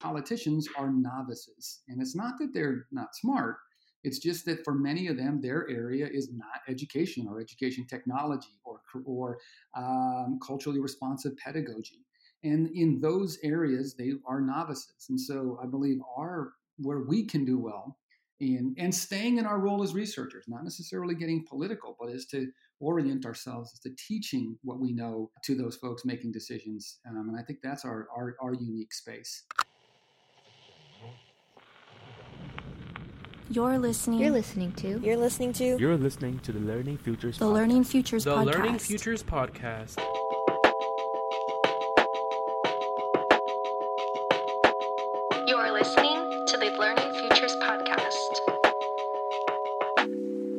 politicians are novices. And it's not that they're not smart, it's just that for many of them, their area is not education or education technology or, or um, culturally responsive pedagogy. And in those areas, they are novices. And so I believe our where we can do well in and staying in our role as researchers, not necessarily getting political, but is to orient ourselves as to teaching what we know to those folks making decisions. Um, and I think that's our, our, our unique space. You're listening. You're listening to. You're listening to. You're listening to the Learning Futures. The podcast. Learning Futures The podcast. Learning Futures Podcast. You are listening to the Learning Futures podcast.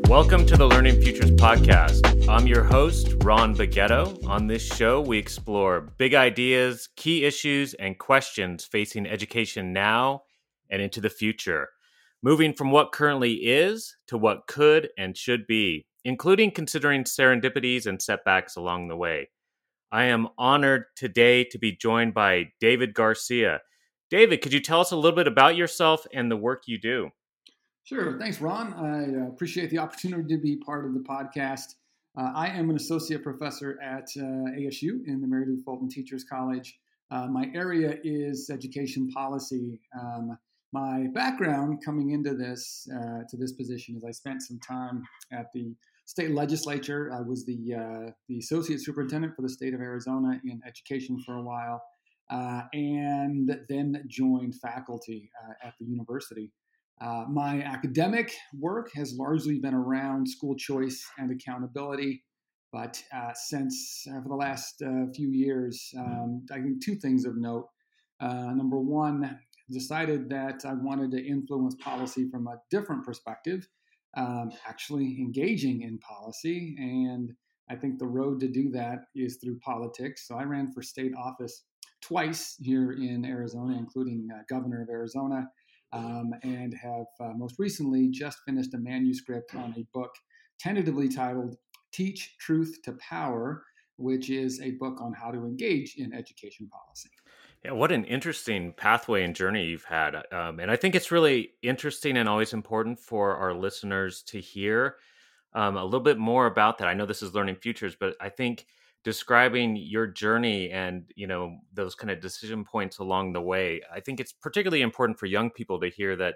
Welcome to the Learning Futures Podcast. I'm your host, Ron Beghetto. On this show, we explore big ideas, key issues, and questions facing education now and into the future, moving from what currently is to what could and should be, including considering serendipities and setbacks along the way. I am honored today to be joined by David Garcia. David, could you tell us a little bit about yourself and the work you do? Sure. Thanks, Ron. I uh, appreciate the opportunity to be part of the podcast. Uh, I am an associate professor at uh, ASU in the Mary Lou Fulton Teachers College. Uh, my area is education policy. Um, my background coming into this uh, to this position is I spent some time at the state legislature. I was the uh, the associate superintendent for the state of Arizona in education for a while, uh, and then joined faculty at the university. Uh, my academic work has largely been around school choice and accountability, but uh, since uh, for the last few years, um, I think two things of note. number one, decided that I wanted to influence policy from a different perspective, um, actually engaging in policy. And I think the road to do that is through politics. So I ran for state office twice here in Arizona, including uh, governor of Arizona um, and have uh, most recently just finished a manuscript on a book tentatively titled Teach Truth to Power, which is a book on how to engage in education policy. Yeah, what an interesting pathway and journey you've had. Um, and I think it's really interesting and always important for our listeners to hear um, a little bit more about that. I know this is Learning Futures, but I think describing your journey and you know those kind of decision points along the way i think it's particularly important for young people to hear that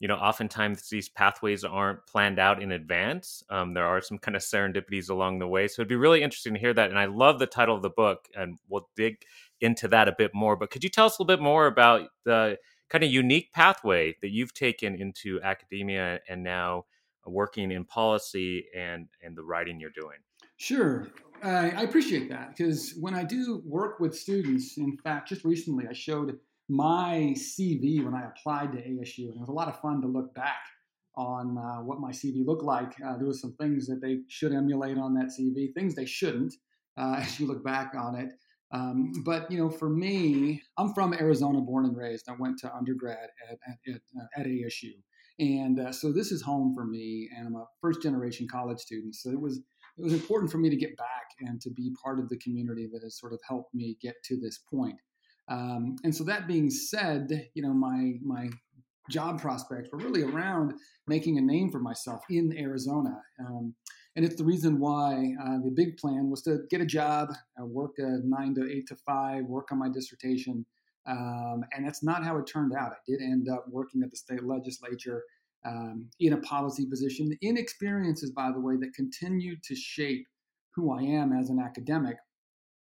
you know oftentimes these pathways aren't planned out in advance um, there are some kind of serendipities along the way so it'd be really interesting to hear that and i love the title of the book and we'll dig into that a bit more but could you tell us a little bit more about the kind of unique pathway that you've taken into academia and now working in policy and and the writing you're doing Sure. Uh, I appreciate that because when I do work with students, in fact, just recently I showed my CV when I applied to ASU, and it was a lot of fun to look back on uh, what my CV looked like. Uh, there were some things that they should emulate on that CV, things they shouldn't uh, as you look back on it. Um, but you know, for me, I'm from Arizona, born and raised. I went to undergrad at at, at, uh, at ASU, and uh, so this is home for me. And I'm a first generation college student, so it was it was important for me to get back and to be part of the community that has sort of helped me get to this point. Um, and so that being said, you know, my my job prospects were really around making a name for myself in Arizona. Um, and it's the reason why uh, the big plan was to get a job, uh, work a nine to eight to five, work on my dissertation. Um, and that's not how it turned out. I did end up working at the state legislature um, in a policy position, in experiences, by the way, that continued to shape who I am as an academic.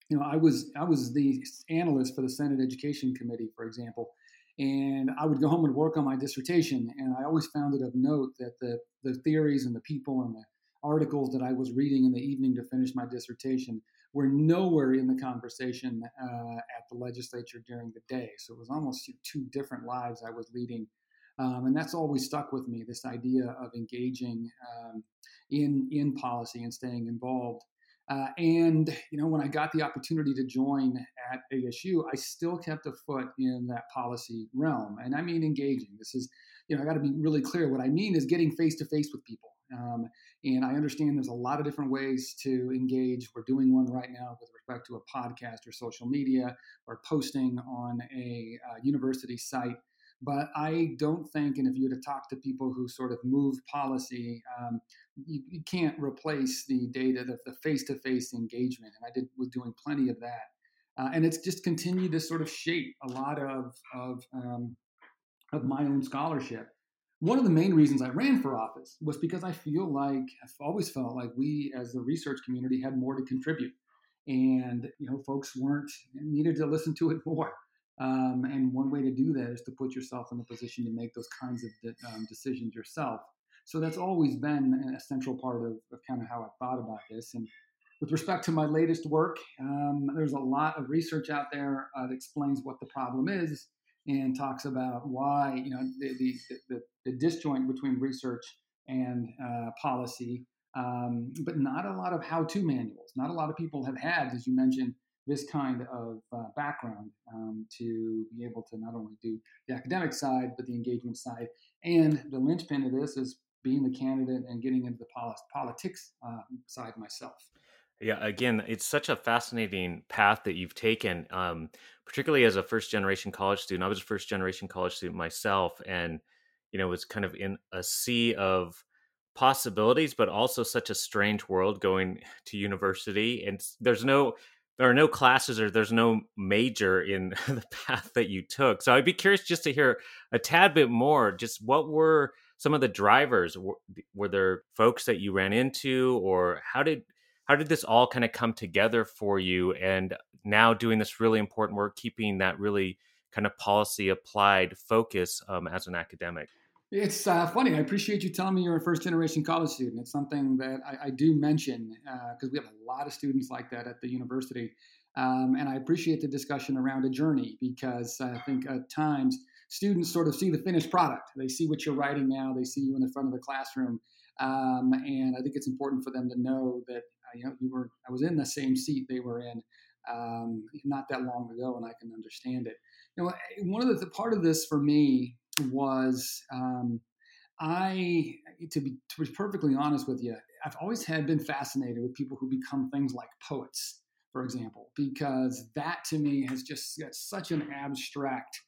You know, I was I was the analyst for the Senate Education Committee, for example, and I would go home and work on my dissertation. And I always found it of note that the the theories and the people and the articles that I was reading in the evening to finish my dissertation were nowhere in the conversation uh, at the legislature during the day. So it was almost two different lives I was leading um, and that's always stuck with me this idea of engaging um, in, in policy and staying involved. Uh, and you know, when I got the opportunity to join at ASU, I still kept a foot in that policy realm, and I mean engaging. This is, you know, I got to be really clear. What I mean is getting face to face with people Um, and I understand there's a lot of different ways to engage. We're doing one right now with respect to a podcast or social media or posting on a uh, university site. But I don't think, and if you were to talk to people who sort of move policy, um, you, you, can't replace the data, the face to face engagement. And I did was doing plenty of that. Uh, and it's just continued to sort of shape a lot of, of, um, of my own scholarship one of the main reasons I ran for office was because I feel like I've always felt like we as the research community had more to contribute. And, you know, folks weren't needed to listen to it more. Um, and one way to do that is to put yourself in a position to make those kinds of de- um, decisions yourself. So that's always been a central part of, of kind of how I thought about this. And with respect to my latest work, um, there's a lot of research out there uh, that explains what the problem is and talks about why you know the the, the, disjoint between research and uh, policy, um, but not a lot of how-to manuals. Not a lot of people have had, as you mentioned, this kind of uh, background um, to be able to not only do the academic side but the engagement side. And the linchpin of this is being the candidate and getting into the politics uh, side myself. Yeah, again, it's such a fascinating path that you've taken, um, particularly as a first generation college student. I was a first generation college student myself, and you know, was kind of in a sea of possibilities, but also such a strange world going to university. And there's no, there are no classes or there's no major in the path that you took. So I'd be curious just to hear a tad bit more. Just what were some of the drivers? Were, were there folks that you ran into, or how did how did this all kind of come together for you and now doing this really important work keeping that really kind of policy applied focus um, as an academic? It's uh, funny i appreciate you telling me you're a first generation college student. It's something that i, I do mention because uh, we have a lot of students like that at the university um, and i appreciate the discussion around a journey because i think at times students sort of see the finished product. They see what you're writing now they see you in the front of the classroom um, and I think it's important for them to know that you know, you were I was in the same seat they were in um, not that long ago, and I can understand it. You know, one of the, the part of this for me was um, I to be to be perfectly honest with you, I've always had been fascinated with people who become things like poets, for example, because that to me has just got such an abstract,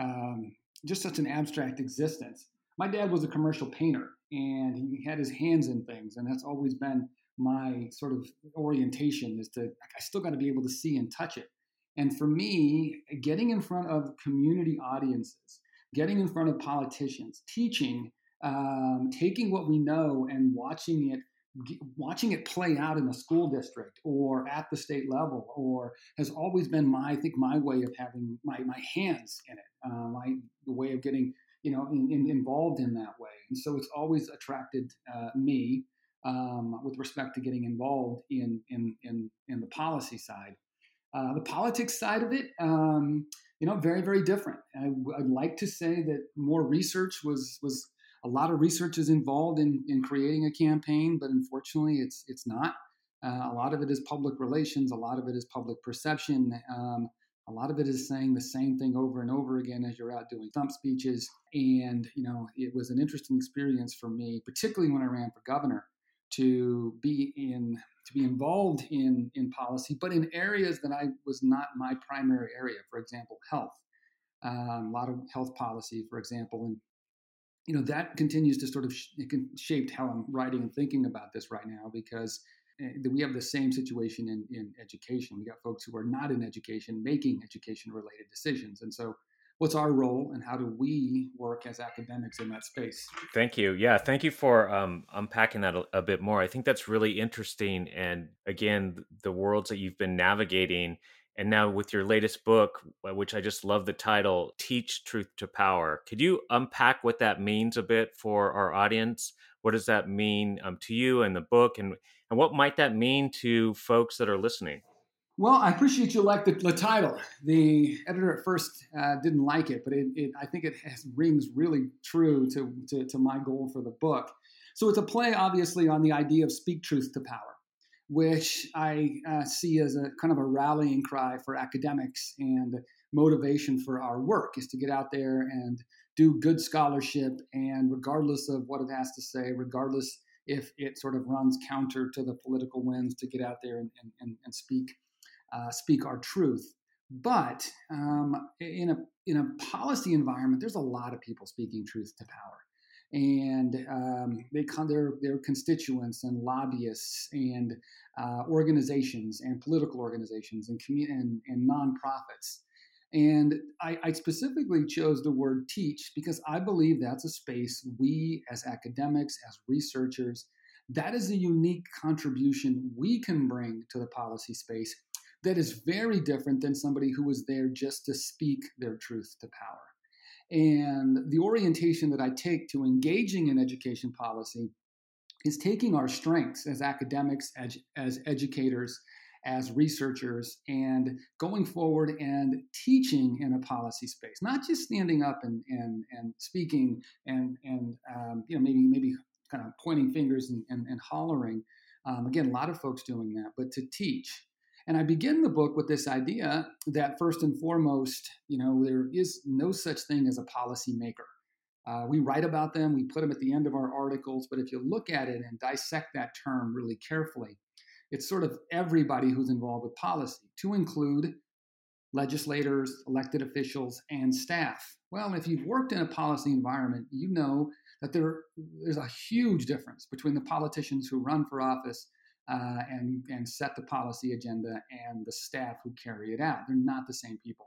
um, just such an abstract existence. My dad was a commercial painter, and he had his hands in things, and that's always been my sort of orientation is to I still got to be able to see and touch it. And for me, getting in front of community audiences, getting in front of politicians, teaching, um, taking what we know and watching it watching it play out in a school district or at the state level or has always been my i think my way of having my, my hands in it uh, my the way of getting you know in, in, involved in that way and so it's always attracted uh, me um, with respect to getting involved in in in, in the policy side. Uh, the politics side of it, um, you know, very very different. I, would like to say that more research was was a lot of research is involved in in creating a campaign, but unfortunately, it's it's not. Uh, a lot of it is public relations. A lot of it is public perception. Um, a lot of it is saying the same thing over and over again as you're out doing stump speeches. And, you know, it was an interesting experience for me, particularly when I ran for governor, to be in to be involved in in policy, but in areas that I was not my primary area. For example, health, um, a lot of health policy, for example, and you know that continues to sort of sh- shaped how I'm writing and thinking about this right now because uh, we have the same situation in, in education. We got folks who are not in education making education related decisions, and so what's our role and how do we work as academics in that space? Thank you. Yeah thank you for um, unpacking that a, a, bit more. I think that's really interesting and again the worlds that you've been navigating. And now with your latest book which i just love the title teach truth to power. Could you unpack what that means a bit for our audience? What does that mean um, to you and the book? And and what might that mean to folks that are listening well, I appreciate you like the, the title. The editor at first uh, didn't like it, but it, it, I think it has, rings really true to, to, to my goal for the book. So it's a play, obviously, on the idea of speak truth to power, which I uh, see as a kind of a rallying cry for academics and motivation for our work is to get out there and do good scholarship. And regardless of what it has to say, regardless if it sort of runs counter to the political winds to get out there and, and, and speak uh, speak our truth. But um, in a in a policy environment, there's a lot of people speaking truth to power, and um, they come their their constituents and lobbyists and uh, organizations and political organizations and commu- and, and nonprofits. And I, I, specifically chose the word teach because I believe that's a space we, as academics, as researchers, that is a unique contribution we can bring to the policy space that is very different than somebody who was there just to speak their truth to power. And the orientation that I take to engaging in education policy is taking our strengths as academics, as, as educators, as researchers, and going forward and teaching in a policy space, not just standing up and, and, and speaking and, and um, you know, maybe, maybe kind of pointing fingers and, and, and hollering. Um, again, a lot of folks doing that, but to teach and I begin the book with this idea that first and foremost, you know, there is no such thing as a policy maker. Uh, we write about them, we put them at the end of our articles, but if you look at it and dissect that term really carefully, it's sort of everybody who's involved with policy, to include legislators, elected officials, and staff. Well, if you've worked in a policy environment, you know that there, there's a huge difference between the politicians who run for office uh, and, and set the policy agenda and the staff who carry it out. They're not the same people.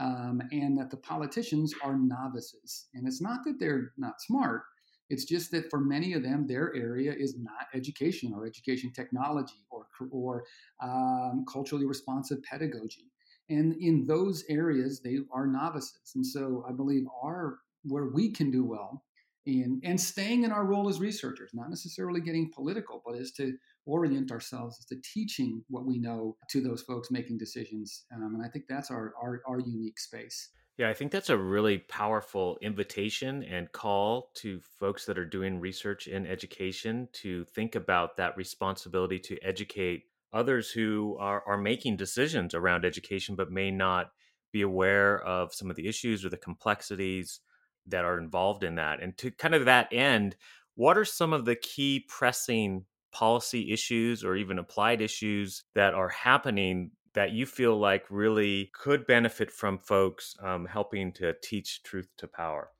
Um, and that the politicians are novices. And it's not that they're not smart, it's just that for many of them, their area is not education or education technology or, or um, culturally responsive pedagogy. And in those areas, they are novices. And so I believe our where we can do well in and staying in our role as researchers, not necessarily getting political, but is to orient ourselves to teaching what we know to those folks making decisions. Um, and I think that's our, our, our unique space. Yeah, I think that's a really powerful invitation and call to folks that are doing research in education to think about that responsibility to educate others who are, are making decisions around education but may not be aware of some of the issues or the complexities that are involved in that. And to kind of that end, what are some of the key pressing policy issues or even applied issues that are happening that you feel like really could benefit from folks um, helping to teach truth to power?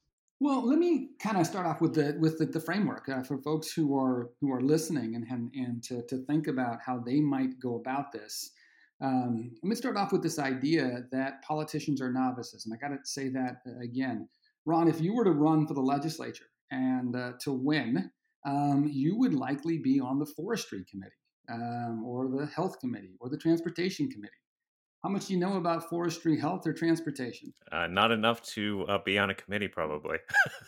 Well, let me kind of start off with the with the, the framework uh, for folks who are who are listening and and, and to, to think about how they might go about this. Um, let me start off with this idea that politicians are novices, and I got to say that uh, again, Ron. If you were to run for the legislature and uh, to win, um, you would likely be on the forestry committee um, or the health committee or the transportation committee. How much do you know about forestry, health, or transportation? Uh, not enough to uh, be on a committee, probably.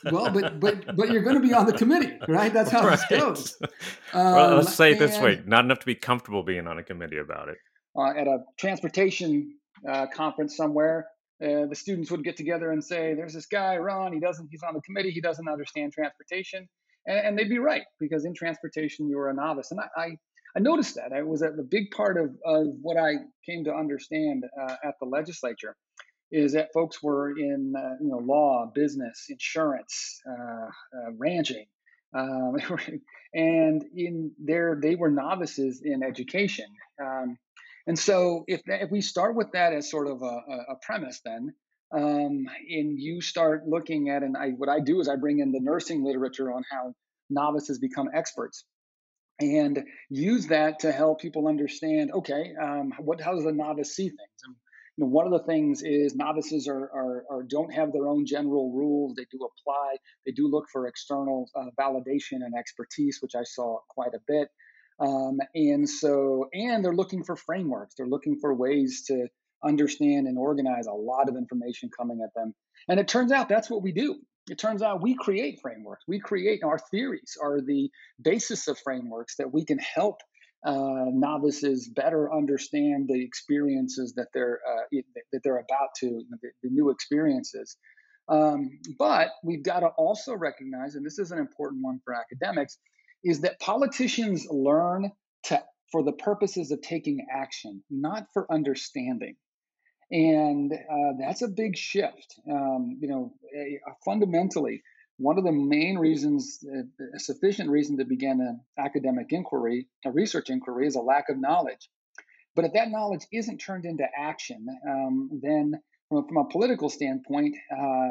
well, but but but you're going to be on the committee, right? That's how right. this goes. Um, well, let's say it this way: not enough to be comfortable being on a committee about it. Uh, at a transportation uh, conference somewhere, uh, the students would get together and say, "There's this guy, Ron. He doesn't. He's on the committee. He doesn't understand transportation." And, and they'd be right because in transportation you were a novice, and I, I, I noticed that. I was a big part of, of what I came to understand uh, at the legislature is that folks were in uh, you know law, business, insurance, uh, uh ranching, um, and in there they were novices in education. Um, and so if if we start with that as sort of a, a premise, then um, and you start looking at and I what I do is I bring in the nursing literature on how novices become experts and use that to help people understand okay um, what how does a novice see things? And you know, one of the things is novices are, are, are, don't have their own general rules. They do apply. They do look for external uh, validation and expertise which i saw quite a bit um, and so and they're looking for frameworks they're looking for ways to understand and organize a lot of information coming at them. And it turns out that's what we do. It turns out we create frameworks. We create our theories are the basis of frameworks that we can help uh, novices better understand the experiences that they're uh, that they're about to the, the new experiences. Um, but we've got to also recognize, and this is an important one for academics, is that politicians learn to for the purposes of taking action, not for understanding and uh, that's a big shift. Um, you know, fundamentally, one of the main reasons, uh, a sufficient reason to begin an academic inquiry, a research inquiry, is a lack of knowledge. But if that knowledge isn't turned into action, um, then from a, from a, political standpoint, uh,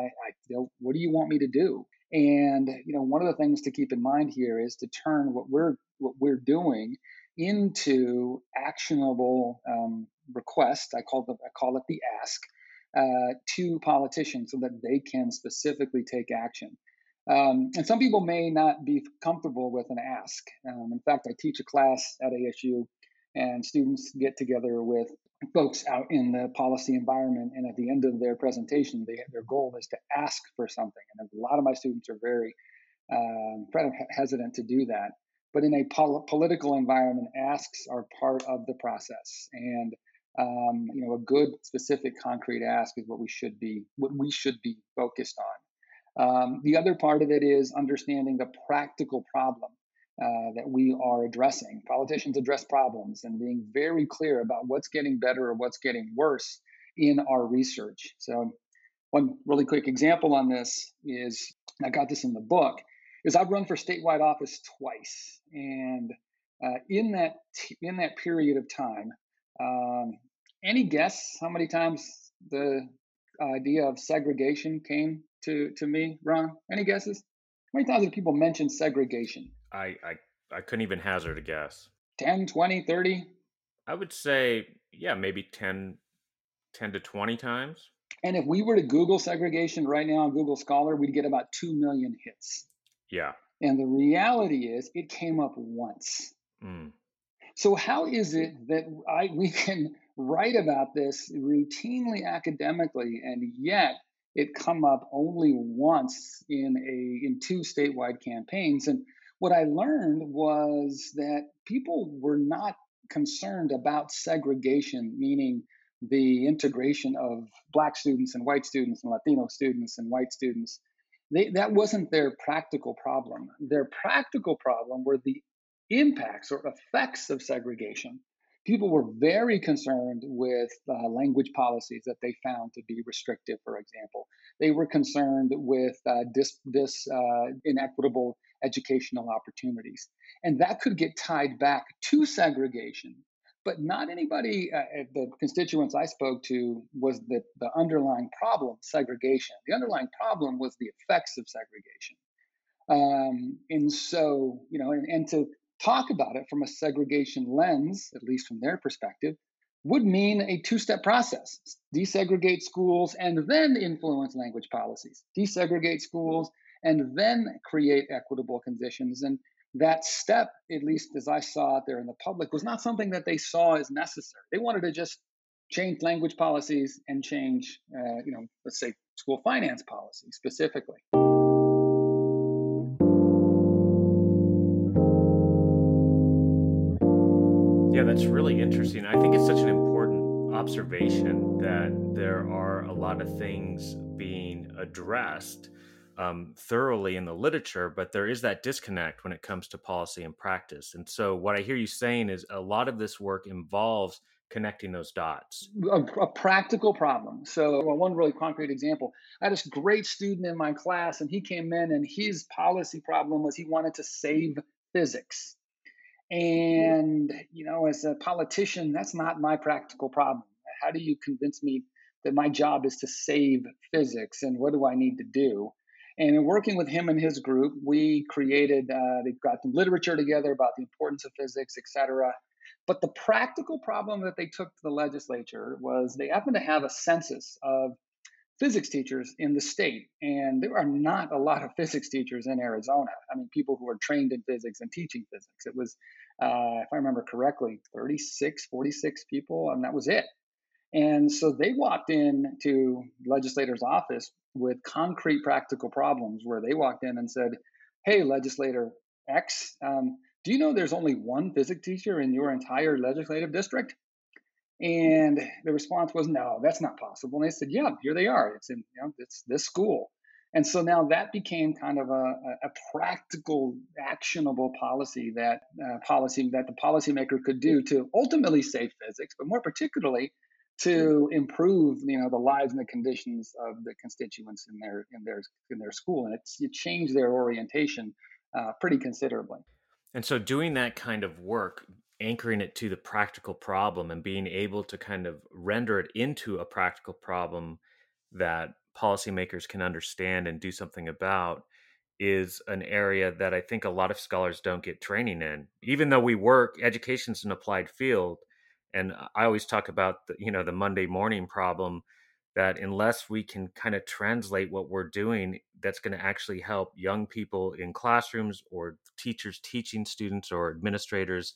what do you want me to do? And you know, one of the things to keep in mind here is to turn what we're what we're doing into actionable um, requests. I call it I call it the ask uh, to politicians so that they can specifically take action. Um, and some people may not be comfortable with an ask. Um, in fact, I teach a class at ASU, and students get together with folks out in the policy environment, and at the end of their presentation, they, their goal is to ask for something. And a lot of my students are very um, kind of hesitant to do that. But in a pol- political environment, asks are part of the process, and um, you know, a good, specific, concrete ask is what we should be what we should be focused on. Um, the other part of it is understanding the practical problem uh, that we are addressing. Politicians address problems and being very clear about what's getting better or what's getting worse in our research. So, one really quick example on this is I got this in the book. Is I've run for statewide office twice, and uh, in that t- in that period of time, um, any guess how many times the idea of segregation came to to me, Ron? Any guesses? How many times did people mention segregation? I, I, I couldn't even hazard a guess. 10, 20, 30? I would say, yeah, maybe 10, 10 to 20 times. And if we were to Google segregation right now on Google Scholar, we'd get about 2 million hits. Yeah. And the reality is, it came up once. Mm. So, how is it that I, we can write about this routinely academically, and yet it come up only once in a in two statewide campaigns. And what I learned was that people were not concerned about segregation, meaning the integration of black students and white students and Latino students and white students. They, that wasn't their practical problem. Their practical problem were the impacts or effects of segregation people were very concerned with uh, language policies that they found to be restrictive, for example. They were concerned with uh, dis, dis uh, inequitable educational opportunities. And that could get tied back to segregation. But not anybody, uh, the constituents I spoke to, was that the underlying problem, segregation. The underlying problem was the effects of segregation. Um, and so, you know, and, and to talk about it from a segregation lens, at least from their perspective, would mean a two step process desegregate schools and then influence language policies, desegregate schools and then create equitable conditions. And that step, at least as I saw it there in the public, was not something that they saw as necessary. They wanted to just change language policies and change, uh, you know, let's say school finance policy specifically. Yeah, that's really interesting. I think it's such an important observation that there are a lot of things being addressed um, thoroughly in the literature, but there is that disconnect when it comes to policy and practice. And so, what I hear you saying is a lot of this work involves connecting those dots. A, a practical problem. So, well, one really concrete example I had this great student in my class, and he came in, and his policy problem was he wanted to save physics. And, you know, as a politician, that's not my practical problem. How do you convince me that my job is to save physics and what do I need to do? And in working with him and his group, we created, uh, they've got the literature together about the importance of physics, et cetera. But the practical problem that they took to the legislature was they happened to have a census of physics teachers in the state. And there are not a lot of physics teachers in Arizona. I mean, people who are trained in physics and teaching physics. It was, uh, if I remember correctly, 36, 46 people, and that was it. And so they walked in to legislator's office with concrete practical problems where they walked in and said, Hey, legislator X, um, do you know there's only one physics teacher in your entire legislative district? And the response was, no, that's not possible. And they said, yeah, here they are. It's in, you know, it's this school. And so now that became kind of a, a practical, actionable policy that uh, policy that the policymaker could do to ultimately save physics, but more particularly to improve you know the lives and the conditions of the constituents in their in their in their school and it's you change their orientation uh, pretty considerably and so doing that kind of work anchoring it to the practical problem and being able to kind of render it into a practical problem that policymakers can understand and do something about is an area that I think a lot of scholars don't get training in. Even though we work, education's an applied field, and I always talk about the, you know the Monday morning problem that unless we can kind of translate what we're doing that's going to actually help young people in classrooms or teachers teaching students or administrators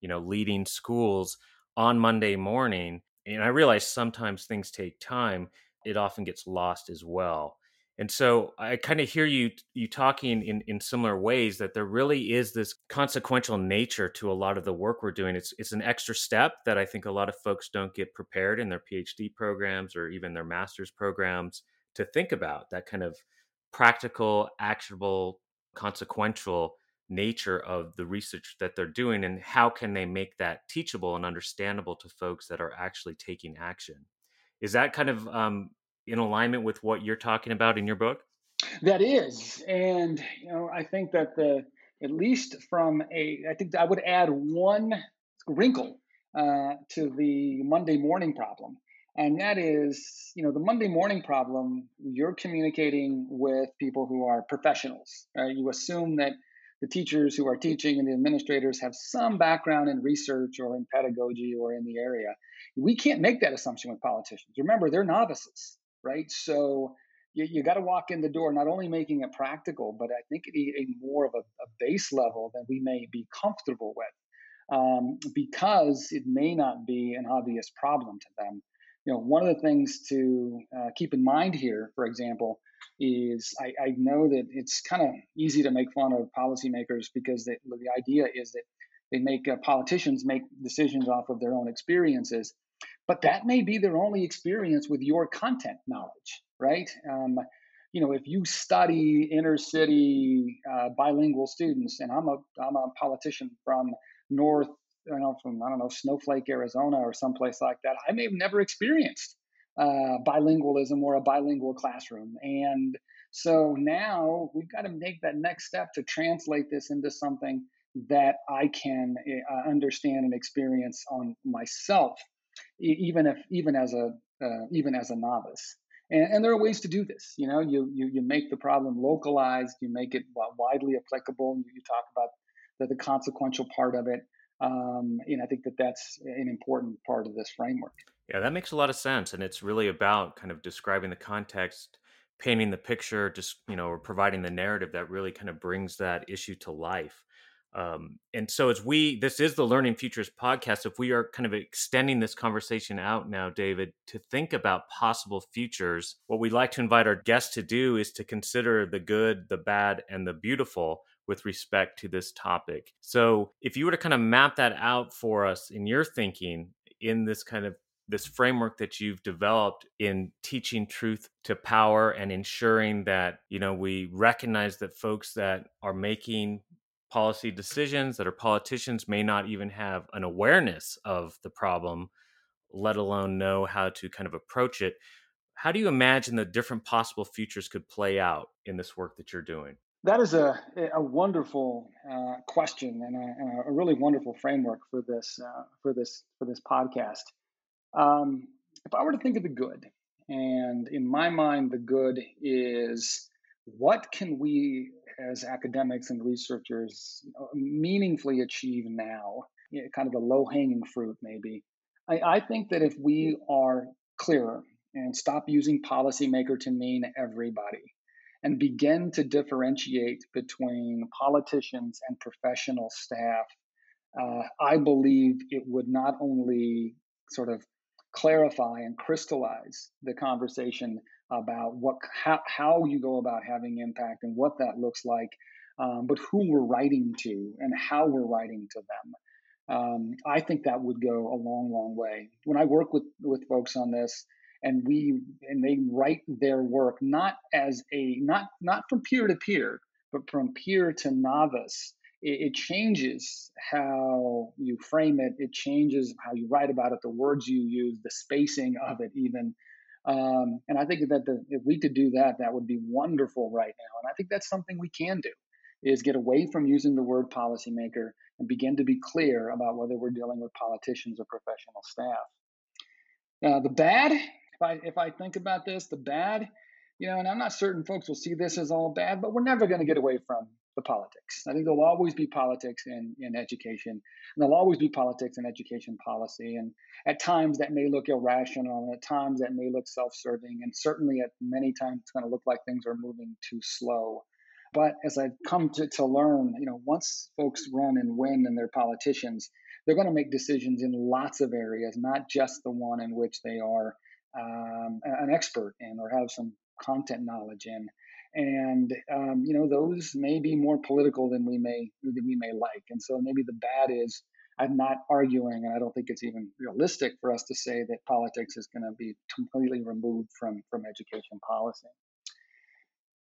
you know leading schools on Monday morning and I realize sometimes things take time it often gets lost as well and so I kind of hear you you talking in, in similar ways that there really is this consequential nature to a lot of the work we're doing. It's it's an extra step that I think a lot of folks don't get prepared in their PhD programs or even their master's programs to think about that kind of practical, actionable, consequential nature of the research that they're doing and how can they make that teachable and understandable to folks that are actually taking action. Is that kind of um, in alignment with what you're talking about in your book? That is, and you know, I think that the at least from a, I think I would add one wrinkle uh, to the Monday morning problem, and that is, you know, the Monday morning problem. You're communicating with people who are professionals. Right? You assume that the teachers who are teaching and the administrators have some background in research or in pedagogy or in the area. We can't make that assumption with politicians. Remember, they're novices right? So you, you got to walk in the door, not only making it practical, but I think a, more of a, a, base level than we may be comfortable with, um, because it may not be an obvious problem to them. You know, one of the things to uh, keep in mind here, for example, is I, I know that it's kind of easy to make fun of policymakers because they, the idea is that they make uh, politicians make decisions off of their own experiences but that may be their only experience with your content knowledge, right? Um, you know, if you study inner city uh, bilingual students, and I'm a I'm a politician from North, you know, from I don't know Snowflake, Arizona, or someplace like that, I may have never experienced uh, bilingualism or a bilingual classroom, and so now we've got to make that next step to translate this into something that I can uh, understand and experience on myself even if even as a uh, even as a novice. And, and, there are ways to do this. You know, you, you you make the problem localized, you make it widely applicable. You, you talk about the, the consequential part of it. Um, and I think that that's an important part of this framework. Yeah, that makes a lot of sense, and it's really about kind of describing the context, painting the picture, just you know, or providing the narrative that really kind of brings that issue to life. Um, and so, as we, this is the Learning Futures podcast, if we are kind of extending this conversation out now, David, to think about possible futures, what we'd like to invite our guests to do is to consider the good, the bad, and the beautiful with respect to this topic. So, if you were to kind of map that out for us in your thinking in this kind of this framework that you've developed in teaching truth to power and ensuring that you know we recognize that folks that are making policy decisions that our politicians may not even have an awareness of the problem, let alone know how to kind of approach it. How do you imagine the different possible futures could play out in this work that you're doing? That is a, a wonderful uh, question and a, and a, really wonderful framework for this uh, for this for this podcast. Um, if I were to think of the good, and in my mind, the good is what can we as academics and researchers meaningfully achieve now? kind of the low hanging fruit, maybe. I, I think that if we are clearer and stop using policymaker to mean everybody and begin to differentiate between politicians and professional staff, uh, I believe it would not only sort of clarify and crystallize the conversation about what how, how you go about having impact and what that looks like, um, but who we're writing to and how we're writing to them. Um, I think that would go a long, long way. When I work with with folks on this, and we and they write their work not as a not not from peer to peer, but from peer to novice it, it changes how you frame it. It changes how you write about it, the words you use, the spacing of it, even. Um, and I think that the, if we could do that, that would be wonderful right now. And I think that's something we can do is get away from using the word policymaker and begin to be clear about whether we're dealing with politicians or professional staff. Uh, the bad, if I if I think about this, the bad, you know, and I'm not certain folks will see this as all bad, but we're never going to get away from the politics. I think there'll always be politics in, in education, and there'll always be politics in education policy. And at times that may look irrational, and at times that may look self serving, and certainly at many times it's going to look like things are moving too slow. But as I've come to, to learn, you know, once folks run and win and they're politicians, they're going to make decisions in lots of areas, not just the one in which they are um, an expert in or have some content knowledge in. And um, you know, those may be more political than we may than we may like. And so maybe the bad is I'm not arguing, and I don't think it's even realistic for us to say that politics is going to be completely removed from from education policy.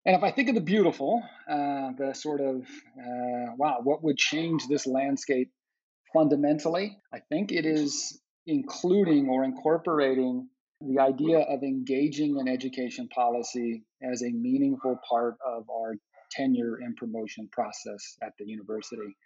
And if I think of the beautiful, uh, the sort of, uh, wow, what would change this landscape fundamentally? I think it is including or incorporating the idea of engaging in education policy as a meaningful part of our tenure and promotion process at the university.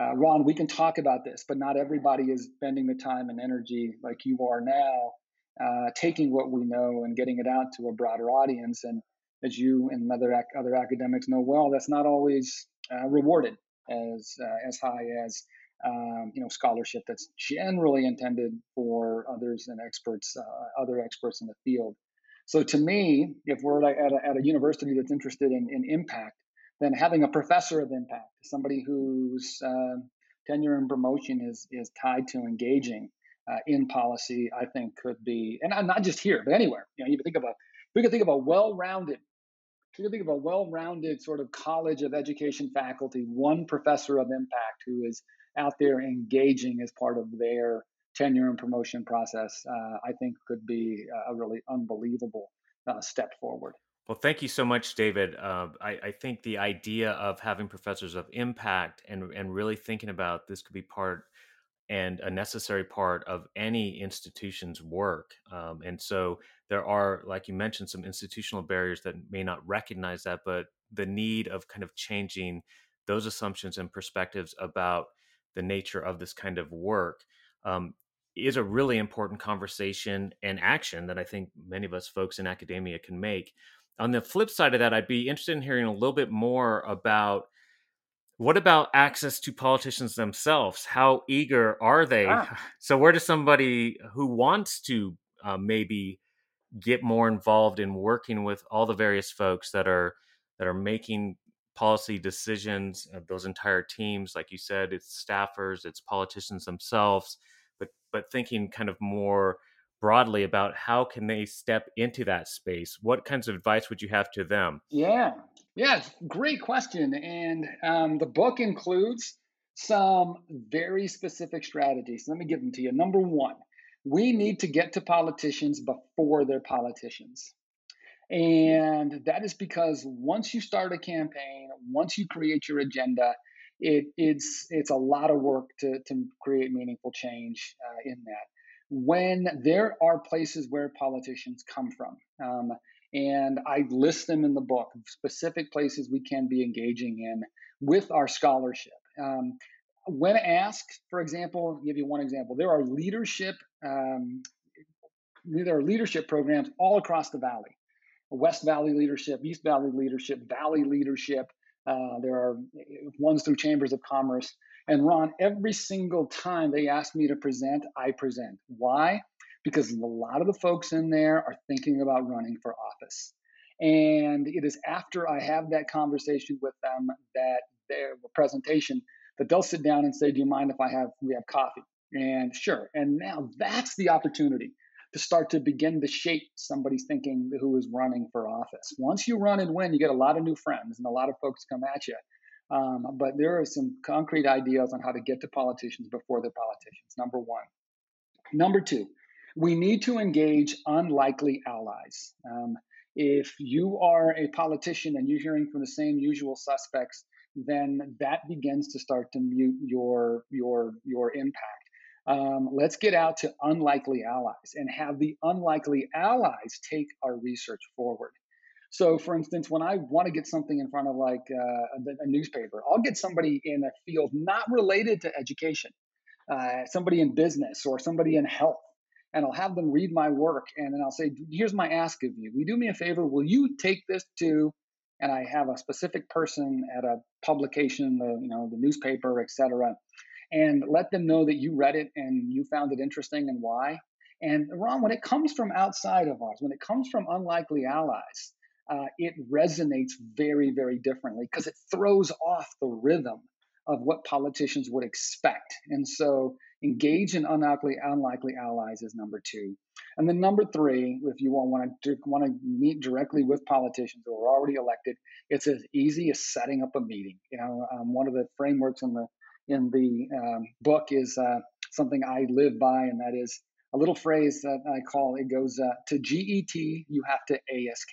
Uh, Ron, we can talk about this, but not everybody is spending the time and energy like you are now, uh, taking what we know and getting it out to a broader audience. And as you and other other academics know well, that's not always uh, rewarded as uh, as high as um, you know scholarship that's generally intended for others and experts, uh, other experts in the field. So to me, if we're like at a, at a university that's interested in, in impact, then having a professor of impact, somebody whose uh, tenure and promotion is is tied to engaging uh, in policy, I think could be, and not just here, but anywhere. You know, you think of a we could think of a well-rounded you can think of a well-rounded sort of college of education faculty, one professor of impact who is out there engaging as part of their tenure and promotion process, uh, I think could be a really unbelievable uh, step forward. Well, thank you so much, David. Uh, I, I, think the idea of having professors of impact and and really thinking about this could be part and a necessary part of any institution's work. Um, and so there are, like you mentioned, some institutional barriers that may not recognize that, but the need of kind of changing those assumptions and perspectives about the nature of this kind of work um, is a really important conversation and action that I think many of us folks in academia can make. On the flip side of that, I'd be interested in hearing a little bit more about what about access to politicians themselves? How eager are they? Ah. So, where does somebody who wants to uh, maybe get more involved in working with all the various folks that are that are making policy decisions? Those entire teams, like you said, it's staffers, it's politicians themselves, but but thinking kind of more broadly about how can they step into that space? What kinds of advice would you have to them? Yeah. Yeah great question and um, the book includes some very specific strategies. Let me give them to you. Number one we need to get to politicians before they're politicians and that is because once you start a campaign once you create your agenda it, it's it's a lot of work to, to create meaningful change uh, in that when there are places where politicians come from. Um, and I list them in the book, specific places we can be engaging in with our scholarship. Um, when asked, for example, I'll give you one example, there are leadership um, there are leadership programs all across the valley. West Valley leadership, East Valley leadership, Valley leadership. Uh, there are ones through chambers of commerce. And Ron, every single time they ask me to present, I present. Why? Because a lot of the folks in there are thinking about running for office. And it is after I have that conversation with them that their presentation that they'll sit down and say, "Do you mind if I have we have coffee?" And sure. And now that's the opportunity to start to begin to shape somebody's thinking who is running for office. Once you run and win, you get a lot of new friends and a lot of folks come at you. Um, but there are some concrete ideas on how to get to politicians before they're politicians. Number one. Number two, we need to engage unlikely allies. Um, if you are a politician and you're hearing from the same usual suspects, then that begins to start to mute your your your impact. Um, let's get out to unlikely allies and have the unlikely allies take our research forward. So, for instance, when I want to get something in front of like uh, a, a, newspaper, I'll get somebody in a field not related to education, uh, somebody in business or somebody in health, and I'll have them read my work, and then I'll say, "Here's my ask of you. Will you do me a favor? Will you take this to?" And I have a specific person at a publication, the you know the newspaper, etc., and let them know that you read it and you found it interesting and why. And Ron, when it comes from outside of ours, when it comes from unlikely allies, uh, it resonates very, very differently because it throws off the rhythm of what politicians would expect. And so engage in unlikely, unlikely allies is number two. And then number three, if you want to want to meet directly with politicians who are already elected, it's as easy as setting up a meeting. You know, um, one of the frameworks in the in the um, book is uh, something I live by, and that is a little phrase that I call it goes uh, to GET, you have to ASK.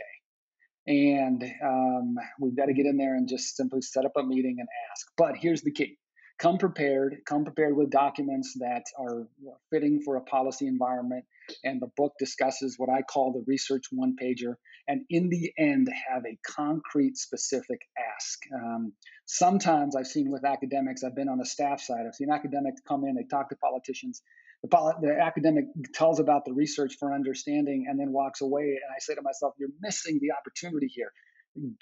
And um, we've got to get in there and just simply set up a meeting and ask. But here's the key come prepared, come prepared with documents that are fitting for a policy environment. And the book discusses what I call the research one pager. And in the end, have a concrete, specific ask. Um, sometimes I've seen with academics, I've been on the staff side, I've seen academics come in, they talk to politicians, the, the academic tells about the research for understanding and then walks away. And I say to myself, you're missing the opportunity here.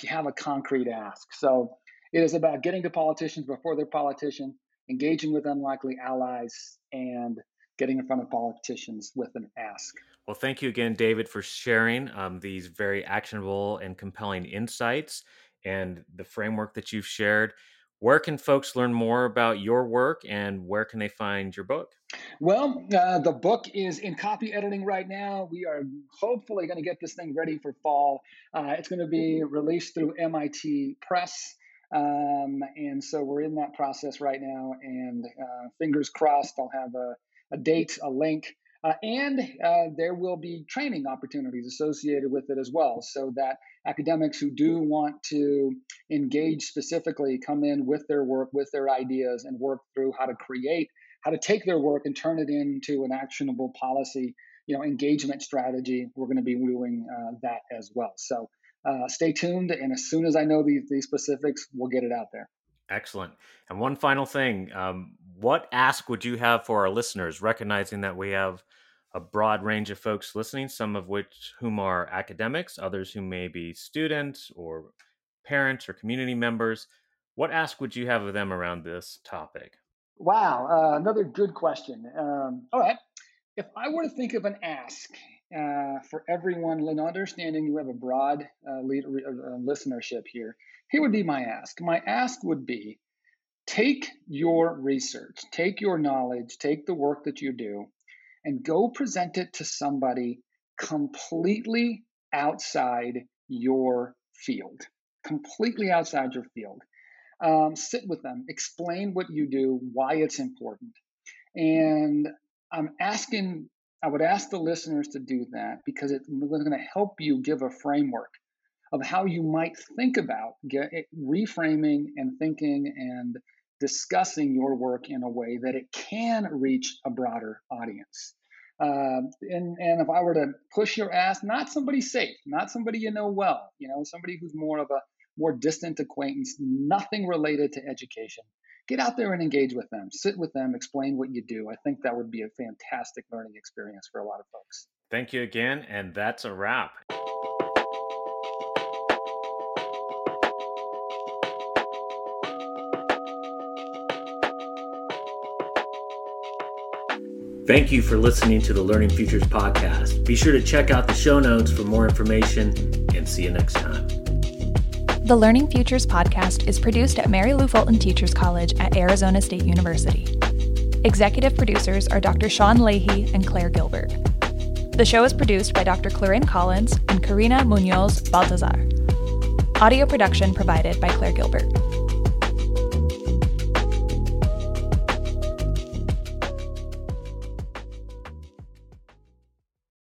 Have a concrete ask. So it is about getting to politicians before they're politicians, engaging with unlikely allies, and getting in front of politicians with an ask. Well, thank you again, David, for sharing um, these very actionable and compelling insights and the framework that you've shared. Where can folks learn more about your work and where can they find your book? Well, uh, the book is in copy editing right now. We are hopefully going to get this thing ready for fall. Uh, it's going to be released through MIT Press. Um, and so we're in that process right now. And uh, fingers crossed, I'll have a, a date, a link. Uh, and uh, there will be training opportunities associated with it as well, so that academics who do want to engage specifically come in with their work, with their ideas, and work through how to create, how to take their work and turn it into an actionable policy, you know, engagement strategy. We're going to be doing uh, that as well. So uh, stay tuned, and as soon as I know these, these specifics, we'll get it out there. Excellent. And one final thing um, what ask would you have for our listeners, recognizing that we have a broad range of folks listening, some of which whom are academics, others who may be students or parents or community members? What ask would you have of them around this topic? Wow, uh, another good question. Um, all right. If I were to think of an ask uh, for everyone, in understanding you have a broad uh, lead, uh, listenership here, here would be my ask. My ask would be take your research, take your knowledge, take the work that you do, and go present it to somebody completely outside your field, completely outside your field. Um, sit with them, explain what you do, why it's important. And I'm asking, I would ask the listeners to do that because it's going to help you give a framework of how you might think about get, reframing and thinking and discussing your work in a way that it can reach a broader audience. Uh, and, and if I were to push your ass, not somebody safe, not somebody you know well, you know, somebody who's more of a more distant acquaintance, nothing related to education, get out there and engage with them, sit with them, explain what you do. I think that would be a fantastic learning experience for a lot of folks. Thank you again. And that's a wrap. Thank you for listening to the Learning Futures podcast. Be sure to check out the show notes for more information and see you next time. The Learning Futures podcast is produced at Mary Lou Fulton Teachers College at Arizona State University. Executive producers are Dr. Sean Leahy and Claire Gilbert. The show is produced by Dr. Clarine Collins and Karina Munoz Baltazar. Audio production provided by Claire Gilbert.